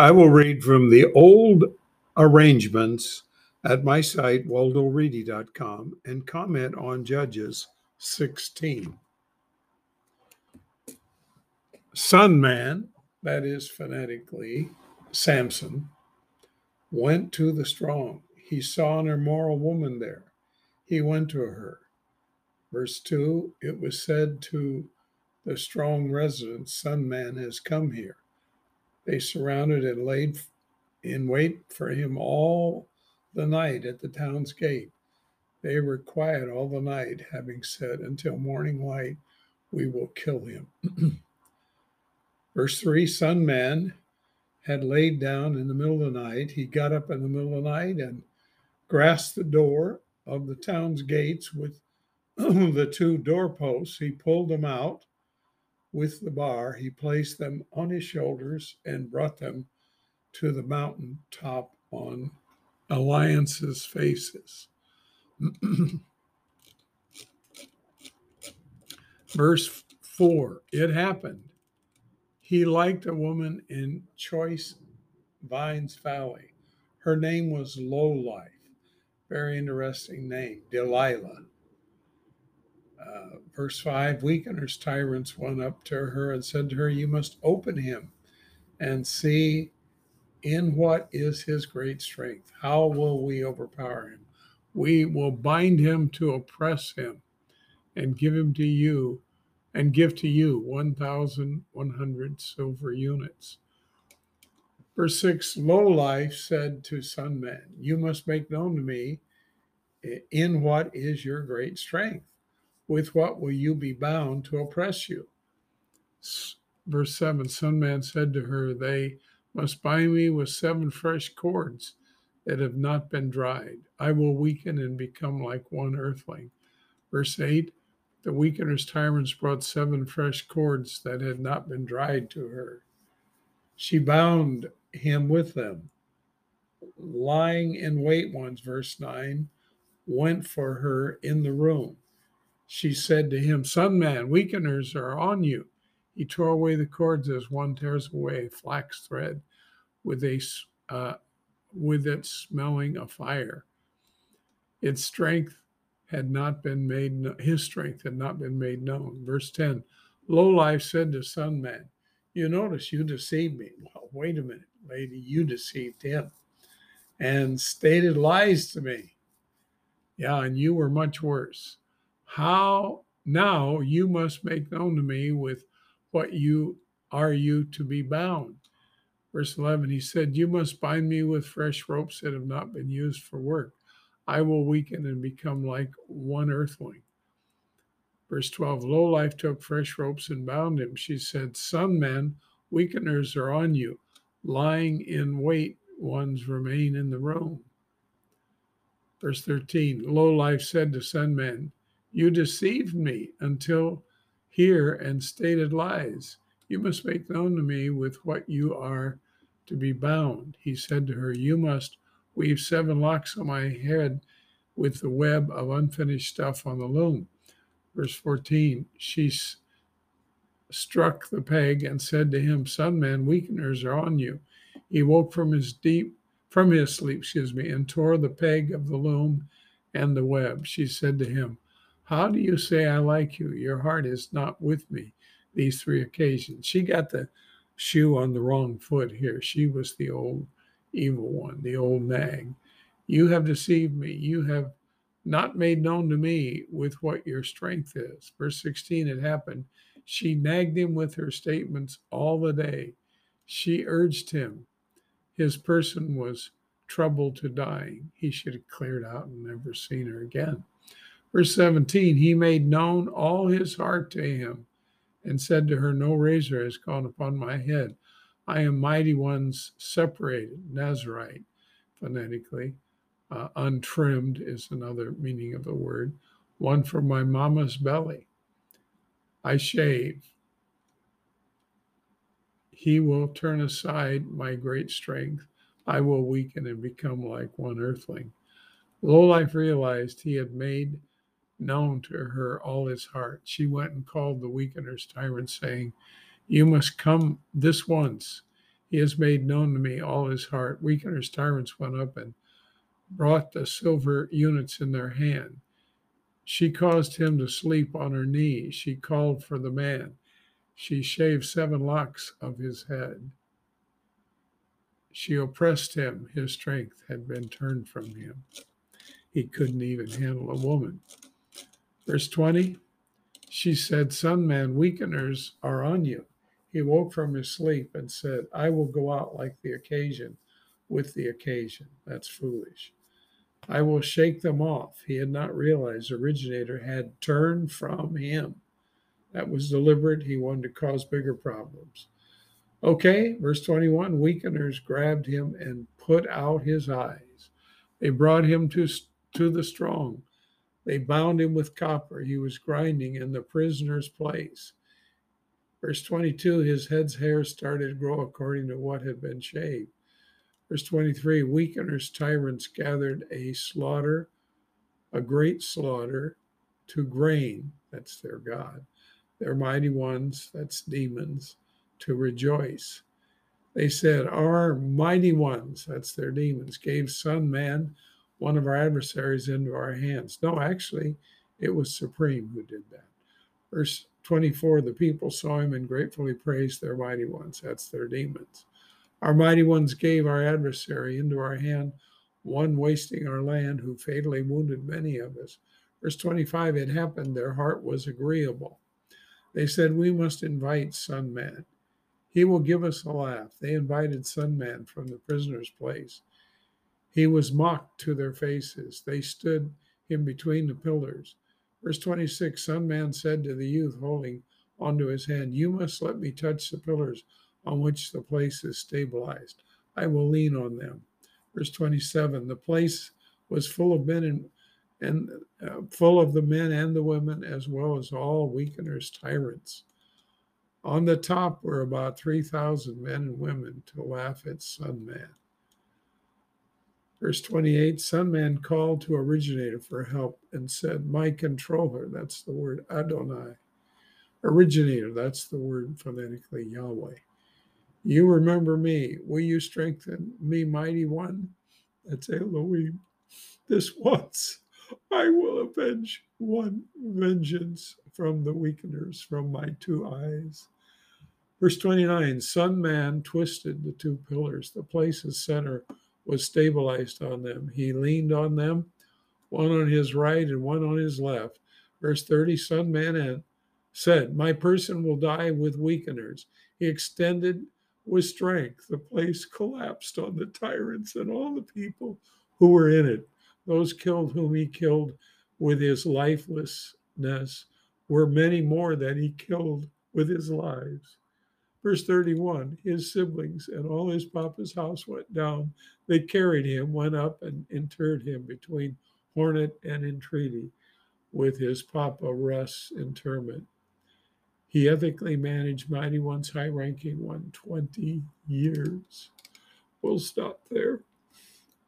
I will read from the old arrangements at my site, waldoreedy.com, and comment on Judges 16. Sun man, that is phonetically Samson, went to the strong. He saw an immoral woman there. He went to her. Verse 2 It was said to the strong residents, Sun man has come here. They surrounded and laid in wait for him all the night at the town's gate. They were quiet all the night, having said, Until morning light, we will kill him. Verse 3 Sun man had laid down in the middle of the night. He got up in the middle of the night and grasped the door of the town's gates with the two doorposts. He pulled them out with the bar. He placed them on his shoulders and brought them to the mountain top on alliances faces. Verse 4 It happened. He liked a woman in Choice Vines Valley. Her name was Lowlife. Very interesting name, Delilah. Uh, verse 5 Weakeners, tyrants went up to her and said to her, You must open him and see in what is his great strength? How will we overpower him? We will bind him to oppress him and give him to you and give to you 1,100 silver units. Verse 6 Lowlife said to Sun Man, You must make known to me in what is your great strength. With what will you be bound to oppress you? Verse 7 Sun Man said to her, They must bind me with seven fresh cords that have not been dried. I will weaken and become like one earthling. Verse 8 The weakener's tyrants brought seven fresh cords that had not been dried to her. She bound him with them. Lying in wait ones, verse 9, went for her in the room. She said to him, Sun man, weakeners are on you. He tore away the cords as one tears away flax thread with a uh, with it smelling a fire. Its strength had not been made. His strength had not been made known. Verse ten. Lowlife said to Sun Man, "You notice you deceived me." Well, wait a minute, lady. You deceived him, and stated lies to me. Yeah, and you were much worse. How now you must make known to me with what you are you to be bound? Verse 11, he said, You must bind me with fresh ropes that have not been used for work. I will weaken and become like one earthling. Verse 12, Lowlife took fresh ropes and bound him. She said, Sun man, weakeners are on you. Lying in wait ones remain in the room. Verse 13, Lowlife said to Sun man, You deceived me until here and stated lies. You must make known to me with what you are to be bound. He said to her, You must weave seven locks on my head with the web of unfinished stuff on the loom. Verse 14, she struck the peg and said to him, Sun man, weakeners are on you. He woke from his deep from his sleep, excuse me, and tore the peg of the loom and the web. She said to him, How do you say I like you? Your heart is not with me these three occasions. She got the shoe on the wrong foot here. She was the old evil one, the old nag. You have deceived me. You have not made known to me with what your strength is. Verse 16, it happened. She nagged him with her statements all the day. She urged him. His person was troubled to dying. He should have cleared out and never seen her again. Verse 17, he made known all his heart to him and said to her, No razor has gone upon my head. I am mighty ones separated, Nazarite, phonetically. Uh, untrimmed is another meaning of the word. One from my mama's belly. I shave. He will turn aside my great strength. I will weaken and become like one earthling. Lowlife realized he had made known to her all his heart. She went and called the weakener's tyrant, saying, You must come this once. He has made known to me all his heart. Weakener's tyrants went up and brought the silver units in their hand. She caused him to sleep on her knee. She called for the man. She shaved seven locks of his head. She oppressed him. His strength had been turned from him. He couldn't even handle a woman. Verse 20 She said, Sun man, weakeners are on you. He woke from his sleep and said, I will go out like the occasion with the occasion. That's foolish. I will shake them off. He had not realized originator had turned from him. That was deliberate. He wanted to cause bigger problems. Okay, verse 21 Weakeners grabbed him and put out his eyes. They brought him to, to the strong. They bound him with copper. He was grinding in the prisoner's place. Verse 22 His head's hair started to grow according to what had been shaved. Verse 23 Weakeners, tyrants gathered a slaughter, a great slaughter to grain. That's their God. Their mighty ones, that's demons, to rejoice. They said, Our mighty ones, that's their demons, gave Sun Man, one of our adversaries, into our hands. No, actually, it was Supreme who did that. Verse 24 The people saw him and gratefully praised their mighty ones, that's their demons. Our mighty ones gave our adversary into our hand, one wasting our land, who fatally wounded many of us. Verse 25 It happened, their heart was agreeable. They said, We must invite Sun Man. He will give us a laugh. They invited Sun Man from the prisoner's place. He was mocked to their faces. They stood him between the pillars. Verse 26 Sun Man said to the youth holding onto his hand, You must let me touch the pillars on which the place is stabilized. I will lean on them. Verse 27 The place was full of men and, and uh, full of the men and the women, as well as all weakeners, tyrants. On the top were about 3,000 men and women to laugh at Sun Man. Verse 28 Sun Man called to Originator for help and said, My controller, that's the word Adonai. Originator, that's the word phonetically Yahweh. You remember me. Will you strengthen me, mighty one? That's Elohim. This once I will avenge one vengeance from the weakeners from my two eyes. Verse 29 Sun Man twisted the two pillars. The place's center was stabilized on them. He leaned on them, one on his right and one on his left. Verse 30 Sun Man said, My person will die with weakeners. He extended with strength. The place collapsed on the tyrants and all the people who were in it. Those killed whom he killed with his lifelessness were many more than he killed with his lives. Verse 31 His siblings and all his papa's house went down. They carried him, went up, and interred him between Hornet and Entreaty with his papa Russ interment. He ethically managed Mighty One's high ranking one 20 years. We'll stop there.